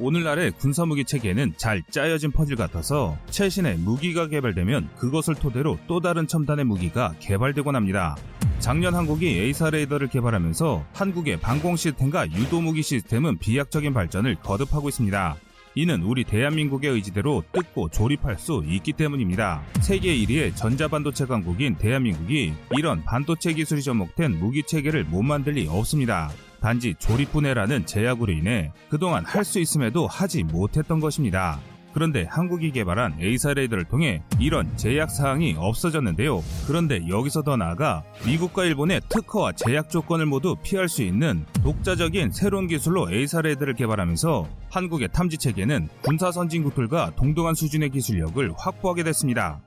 오늘날의 군사무기 체계는 잘 짜여진 퍼즐 같아서 최신의 무기가 개발되면 그것을 토대로 또 다른 첨단의 무기가 개발되곤 합니다. 작년 한국이 AESA 레이더를 개발하면서 한국의 방공 시스템과 유도 무기 시스템은 비약적인 발전을 거듭하고 있습니다. 이는 우리 대한민국의 의지대로 뜯고 조립할 수 있기 때문입니다. 세계 1위의 전자반도체 강국인 대한민국이 이런 반도체 기술이 접목된 무기 체계를 못 만들 리 없습니다. 단지 조립분해라는 제약으로 인해 그동안 할 수 있음에도 하지 못했던 것입니다. 그런데 한국이 개발한 AESA 레이더를 통해 이런 제약 사항이 없어졌는데요. 그런데 여기서 더 나아가 미국과 일본의 특허와 제약 조건을 모두 피할 수 있는 독자적인 새로운 기술로 AESA 레이더를 개발하면서 한국의 탐지 체계는 군사 선진국들과 동등한 수준의 기술력을 확보하게 됐습니다.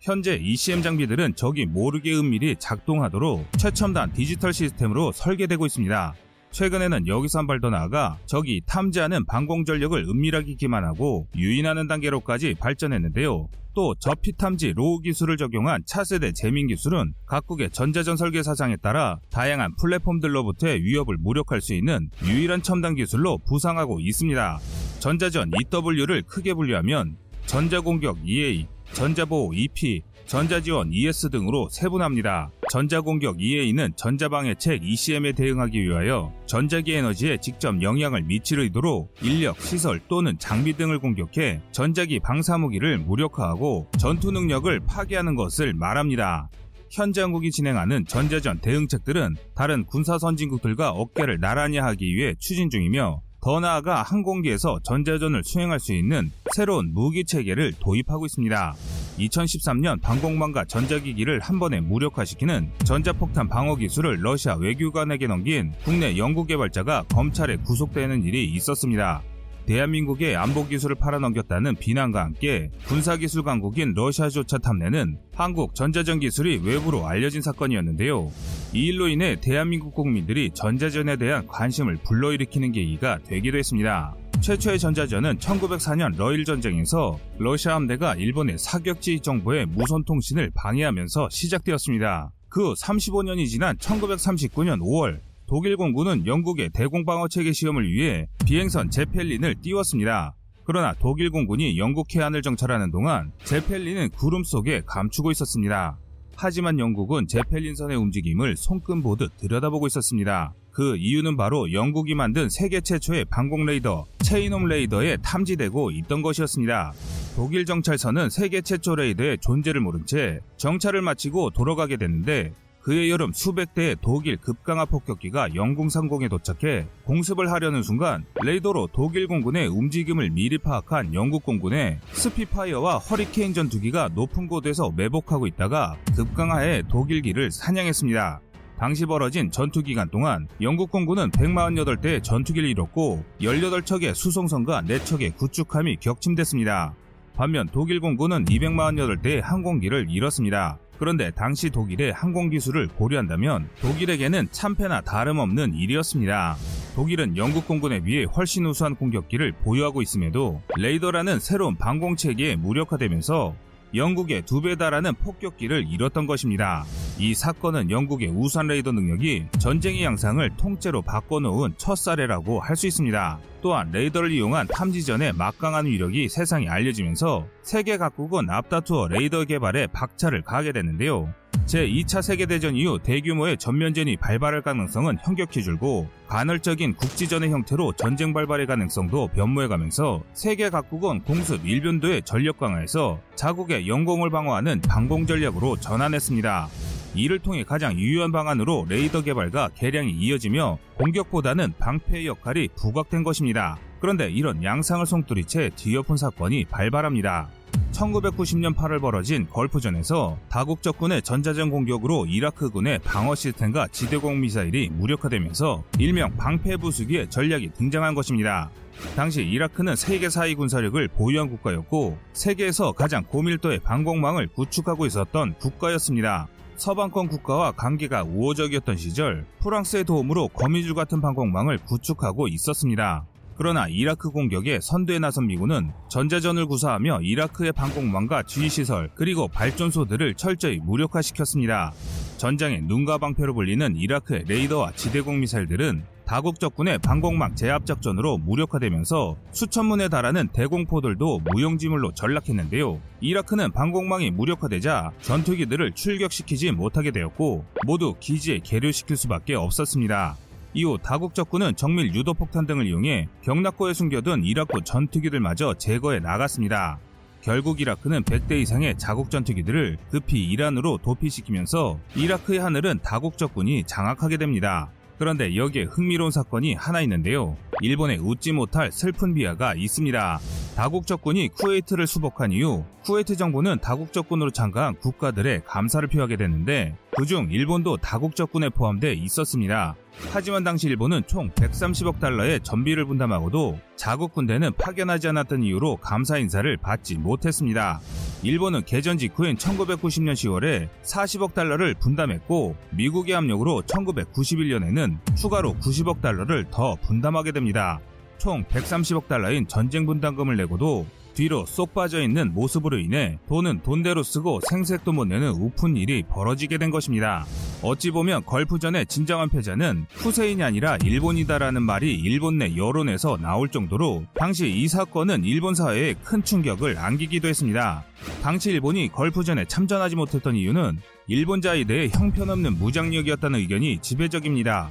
현재 ECM 장비들은 적이 모르게 은밀히 작동하도록 최첨단 디지털 시스템으로 설계되고 있습니다. 최근에는 여기서 한 발 더 나아가 적이 탐지하는 방공 전력을 은밀하게 기만하고 유인하는 단계로까지 발전했는데요. 또 저피 탐지 low 기술을 적용한 차세대 jamming 기술은 각국의 전자전 설계 사상에 따라 다양한 플랫폼들로부터의 위협을 무력화할 수 있는 유일한 첨단 기술로 부상하고 있습니다. 전자전 EW를 크게 분류하면 전자공격 EA, 전자보호 EP, 전자지원 ES 등으로 세분합니다. 전자공격 EA는 전자방해책 ECM에 대응하기 위하여 전자기 에너지에 직접 영향을 미칠 의도로 인력, 시설 또는 장비 등을 공격해 전자기 방사무기를 무력화하고 전투 능력을 파괴하는 것을 말합니다. 현재 한국이 진행하는 전자전 대응책들은 다른 군사 선진국들과 어깨를 나란히 하기 위해 추진 중이며 더 나아가 항공기에서 전자전을 수행할 수 있는 새로운 무기 체계를 도입하고 있습니다. 2013년 방공망과 전자기기를 한 번에 무력화시키는 전자폭탄 방어 기술을 러시아 외교관에게 넘긴 국내 연구 개발자가 검찰에 구속되는 일이 있었습니다. 대한민국의 안보 기술을 팔아넘겼다는 비난과 함께 군사기술 강국인 러시아조차 탐내는 한국 전자전 기술이 외부로 알려진 사건이었는데요. 이 일로 인해 대한민국 국민들이 전자전에 대한 관심을 불러일으키는 계기가 되기도 했습니다. 최초의 전자전은 1904년 러일 전쟁에서 러시아 함대가 일본의 사격지 정보의 무선 통신을 방해하면서 시작되었습니다. 그 35년이 지난 1939년 5월 독일 공군은 영국의 대공방어 체계 시험을 위해 비행선 제펠린을 띄웠습니다. 그러나 독일 공군이 영국 해안을 정찰하는 동안 제펠린은 구름 속에 감추고 있었습니다. 하지만 영국은 제펠린선의 움직임을 손금 보듯 들여다보고 있었습니다. 그 이유는 바로 영국이 만든 세계 최초의 방공 레이더 체인홈 레이더에 탐지되고 있던 것이었습니다. 독일 정찰선은 세계 최초 레이더의 존재를 모른 채 정찰을 마치고 돌아가게 됐는데 그해 여름 수백 대의 독일 급강하 폭격기가 영공 상공에 도착해 공습을 하려는 순간 레이더로 독일 공군의 움직임을 미리 파악한 영국 공군의 스피파이어와 Hurricane 전투기가 높은 곳에서 매복하고 있다가 급강하해 독일기를 사냥했습니다. 당시 벌어진 전투 기간 동안 영국 공군은 148대의 전투기를 잃었고 18척의 수송선과 4척의 구축함이 격침됐습니다. 반면 독일 공군은 248대의 항공기를 잃었습니다. 그런데 당시 독일의 항공 기술을 고려한다면 독일에게는 참패나 다름없는 일이었습니다. 독일은 영국 공군에 비해 훨씬 우수한 공격기를 보유하고 있음에도 레이더라는 새로운 방공 체계에 무력화되면서 영국의 두 배 달하는 폭격기를 잃었던 것입니다. 이 사건은 영국의 우수한 레이더 능력이 전쟁의 양상을 통째로 바꿔놓은 첫 사례라고 할 수 있습니다. 또한 레이더를 이용한 탐지전의 막강한 위력이 세상에 알려지면서 세계 각국은 앞다투어 레이더 개발에 박차를 가하게 됐는데요. 제2차 세계대전 이후 대규모의 전면전이 발발할 가능성은 현격히 줄고 간헐적인 국지전의 형태로 전쟁 발발의 가능성도 변모해가면서 세계 각국은 공습 일변도의 전력 강화에서 자국의 영공을 방어하는 방공 전략으로 전환했습니다. 이를 통해 가장 유효한 방안으로 레이더 개발과 개량이 이어지며 공격보다는 방패의 역할이 부각된 것입니다. 그런데 이런 양상을 송두리째 뒤엎은 사건이 발발합니다. 1990년 8월 벌어진 걸프전에서 다국 적군의 전자전 공격으로 이라크군의 방어 시스템과 지대공 미사일이 무력화되면서 일명 방패 부수기의 전략이 등장한 것입니다. 당시 이라크는 세계 4위 군사력을 보유한 국가였고 세계에서 가장 고밀도의 방공망을 구축하고 있었던 국가였습니다. 서방권 국가와 관계가 우호적이었던 시절 프랑스의 도움으로 거미줄 같은 방공망을 구축하고 있었습니다. 그러나 이라크 공격에 선두에 나선 미군은 전자전을 구사하며 이라크의 방공망과 지휘시설 그리고 발전소들을 철저히 무력화시켰습니다. 전장의 눈과 방패로 불리는 이라크의 레이더와 지대공 미사일들은 다국 적군의 방공망 제압 작전으로 무력화되면서 수천 문에 달하는 대공포들도 무용지물로 전락했는데요. 이라크는 방공망이 무력화되자 전투기들을 출격시키지 못하게 되었고 모두 기지에 계류시킬 수밖에 없었습니다. 이후 다국 적군은 정밀 유도폭탄 등을 이용해 경락고에 숨겨둔 이라크 전투기들마저 제거해 나갔습니다. 결국 이라크는 100대 이상의 자국 전투기들을 급히 이란으로 도피시키면서 이라크의 하늘은 다국 적군이 장악하게 됩니다. 그런데 여기에 흥미로운 사건이 하나 있는데요. 일본에 웃지 못할 슬픈 비하가 있습니다. 다국 적군이 쿠웨이트를 수복한 이후 쿠웨이트 정부는 다국 적군으로 참가한 국가들의 감사를 표하게 됐는데 그중 일본도 다국 적군에 포함돼 있었습니다. 하지만 당시 일본은 총 130억 달러의 전비를 분담하고도 자국 군대는 파견하지 않았던 이유로 감사 인사를 받지 못했습니다. 일본은 개전 직후인 1990년 10월에 40억 달러를 분담했고 미국의 압력으로 1991년에는 추가로 90억 달러를 더 분담하게 됩니다. 총 130억 달러인 전쟁 분담금을 내고도 뒤로 쏙 빠져 있는 모습으로 인해 돈은 돈대로 쓰고 생색도 못 내는 우픈 일이 벌어지게 된 것입니다. 어찌 보면 걸프전의 진정한 패자는 후세인이 아니라 일본이다라는 말이 일본 내 여론에서 나올 정도로 당시 이 사건은 일본 사회에 큰 충격을 안기기도 했습니다. 당시 일본이 걸프전에 참전하지 못했던 이유는 일본자에 대해 형편없는 무장력이었다는 의견이 지배적입니다.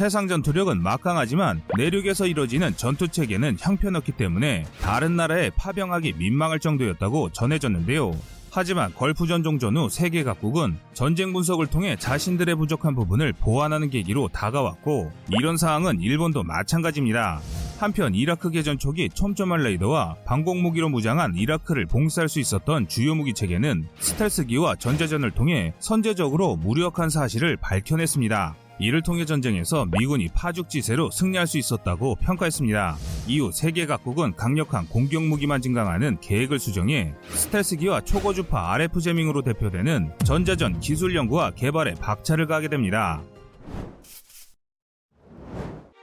해상 전투력은 막강하지만 내륙에서 이뤄지는 전투 체계는 형편없기 때문에 다른 나라에 파병하기 민망할 정도였다고 전해졌는데요. 하지만 걸프전 종전 후 세계 각국은 전쟁 분석을 통해 자신들의 부족한 부분을 보완하는 계기로 다가왔고 이런 상황은 일본도 마찬가지입니다. 한편 이라크 개전 초기 촘촘한 레이더와 방공무기로 무장한 이라크를 봉쇄할 수 있었던 주요 무기 체계는 스텔스기와 전자전을 통해 선제적으로 무력한 사실을 밝혀냈습니다. 이를 통해 전쟁에서 미군이 파죽지세로 승리할 수 있었다고 평가했습니다. 이후 세계 각국은 강력한 공격 무기만 증강하는 계획을 수정해 스텔스기와 초고주파 RF 제밍으로 대표되는 전자전 기술 연구와 개발에 박차를 가게 됩니다.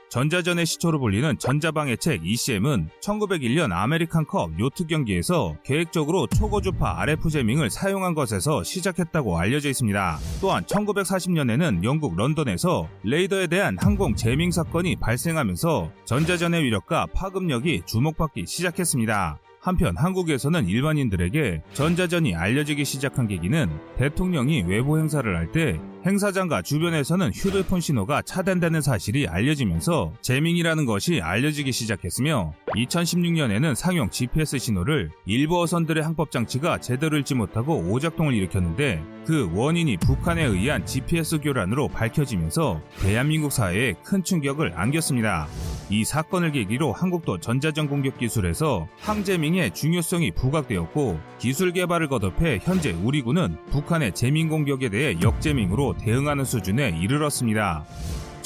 전자전의 시초로 불리는 전자방해책 ECM은 1901년 아메리칸컵 요트 경기에서 계획적으로 초고주파 RF 제밍을 사용한 것에서 시작했다고 알려져 있습니다. 또한 1940년에는 영국 런던에서 레이더에 대한 항공 제밍 사건이 발생하면서 전자전의 위력과 파급력이 주목받기 시작했습니다. 한편 한국에서는 일반인들에게 전자전이 알려지기 시작한 계기는 대통령이 외부 행사를 할 때 행사장과 주변에서는 휴대폰 신호가 차단되는 사실이 알려지면서 재밍이라는 것이 알려지기 시작했으며 2016년에는 상용 GPS 신호를 일부 어선들의 항법 장치가 제대로 읽지 못하고 오작동을 일으켰는데 그 원인이 북한에 의한 GPS 교란으로 밝혀지면서 대한민국 사회에 큰 충격을 안겼습니다. 이 사건을 계기로 한국도 전자전 공격 기술에서 항제밍의 중요성이 부각되었고 기술 개발을 거듭해 현재 우리 군은 북한의 재밍 공격에 대해 역재밍으로 대응하는 수준에 이르렀습니다.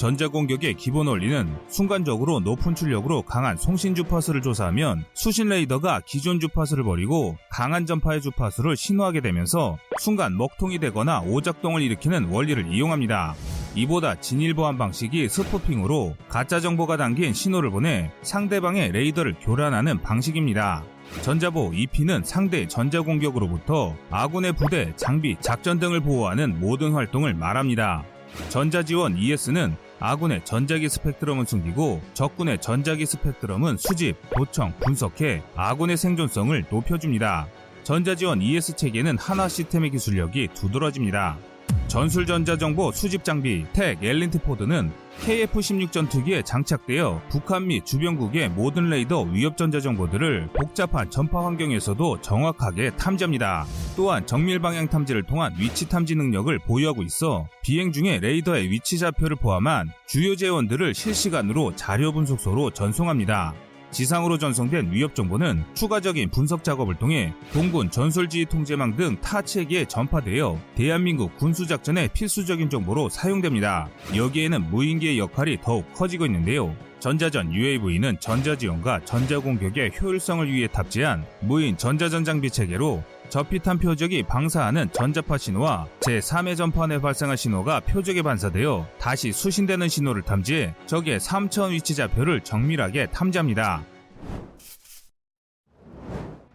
전자공격의 기본 원리는 순간적으로 높은 출력으로 강한 송신 주파수를 조사하면 수신 레이더가 기존 주파수를 버리고 강한 전파의 주파수를 신호하게 되면서 순간 먹통이 되거나 오작동을 일으키는 원리를 이용합니다. 이보다 진일 보안 방식이 스푸핑으로 가짜 정보가 담긴 신호를 보내 상대방의 레이더를 교란하는 방식입니다. 전자보 EP는 상대 전자공격으로부터 아군의 부대, 장비, 작전 등을 보호하는 모든 활동을 말합니다. 전자지원 ES는 아군의 전자기 스펙트럼을 숨기고 적군의 전자기 스펙트럼은 수집, 도청, 분석해 아군의 생존성을 높여줍니다. 전자지원 ES 체계는 하나 시스템의 기술력이 두드러집니다. 전술전자정보 수집 장비 택 엘린트 포드는 KF-16 전투기에 장착되어 북한 및 주변국의 모든 레이더 위협 전자 정보들을 복잡한 전파 환경에서도 정확하게 탐지합니다. 또한 정밀 방향 탐지를 통한 위치 탐지 능력을 보유하고 있어 비행 중에 레이더의 위치 좌표를 포함한 주요 재원들을 실시간으로 자료 분석소로 전송합니다. 지상으로 전송된 위협 정보는 추가적인 분석 작업을 통해 공군 전술지휘 통제망 등 타 체계에 전파되어 대한민국 군수작전의 필수적인 정보로 사용됩니다. 여기에는 무인기의 역할이 더욱 커지고 있는데요. 전자전 UAV는 전자지원과 전자공격의 효율성을 위해 탑재한 무인 전자전 장비 체계로 저피탄 표적이 방사하는 전자파 신호와 제3의 전파에 발생한 신호가 표적에 반사되어 다시 수신되는 신호를 탐지해 적의 3차원 위치 좌표를 정밀하게 탐지합니다.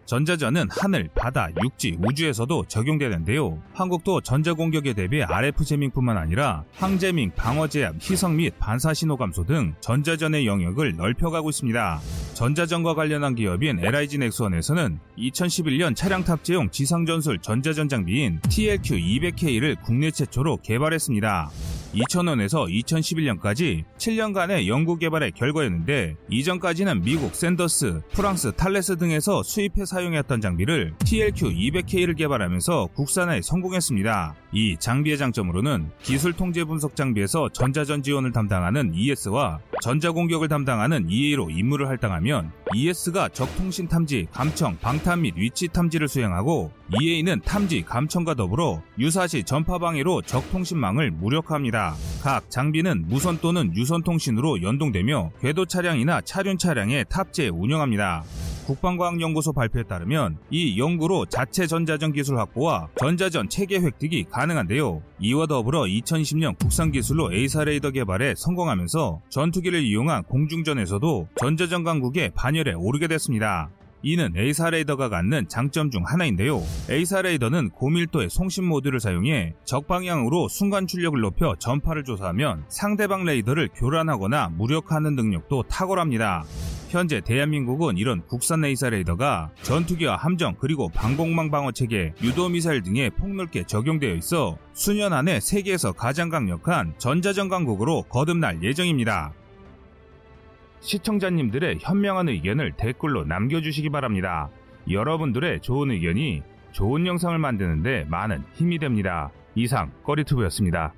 전자전은 하늘, 바다, 육지, 우주에서도 적용되는데요. 한국도 전자공격에 대비 RF 제밍뿐만 아니라 항제밍, 방어제압, 희석 및 반사신호 감소 등 전자전의 영역을 넓혀가고 있습니다. 전자전과 관련한 기업인 LIG 넥스원에서는 2011년 차량 탑재용 지상전술 전자전 장비인 TLQ200K를 국내 최초로 개발했습니다. 2000원에서 2011년까지 7년간의 연구 개발의 결과였는데 이전까지는 미국 샌더스, 프랑스 탈레스 등에서 수입해 사용했던 장비를 TLQ200K를 개발하면서 국산화에 성공했습니다. 이 장비의 장점으로는 기술 통제 분석 장비에서 전자전 지원을 담당하는 ES와 전자 공격을 담당하는 EA로 임무를 할당하면 ES가 적통신 탐지, 감청, 방탄 및 위치 탐지를 수행하고 EA는 탐지, 감청과 더불어 유사시 전파 방해로 적통신망을 무력화합니다. 각 장비는 무선 또는 유선 통신으로 연동되며 궤도 차량이나 차륜 차량에 탑재 운영합니다. 국방과학연구소 발표에 따르면 이 연구로 자체 전자전 기술 확보와 전자전 체계 획득이 가능한데요. 이와 더불어 2020년 국산 기술로 AESA 레이더 개발에 성공하면서 전투기를 이용한 공중전에서도 전자전 강국의 반열에 오르게 됐습니다. 이는 AESA 레이더가 갖는 장점 중 하나인데요. AESA 레이더는 고밀도의 송신 모듈을 사용해 적방향으로 순간 출력을 높여 전파를 조사하면 상대방 레이더를 교란하거나 무력화하는 능력도 탁월합니다. 현재 대한민국은 이런 국산 AESA 레이더가 전투기와 함정 그리고 방공망 방어 체계, 유도 미사일 등에 폭넓게 적용되어 있어 수년 안에 세계에서 가장 강력한 전자전 강국으로 거듭날 예정입니다. 시청자님들의 현명한 의견을 댓글로 남겨주시기 바랍니다. 여러분들의 좋은 의견이 좋은 영상을 만드는데 많은 힘이 됩니다. 이상 꺼리투브였습니다.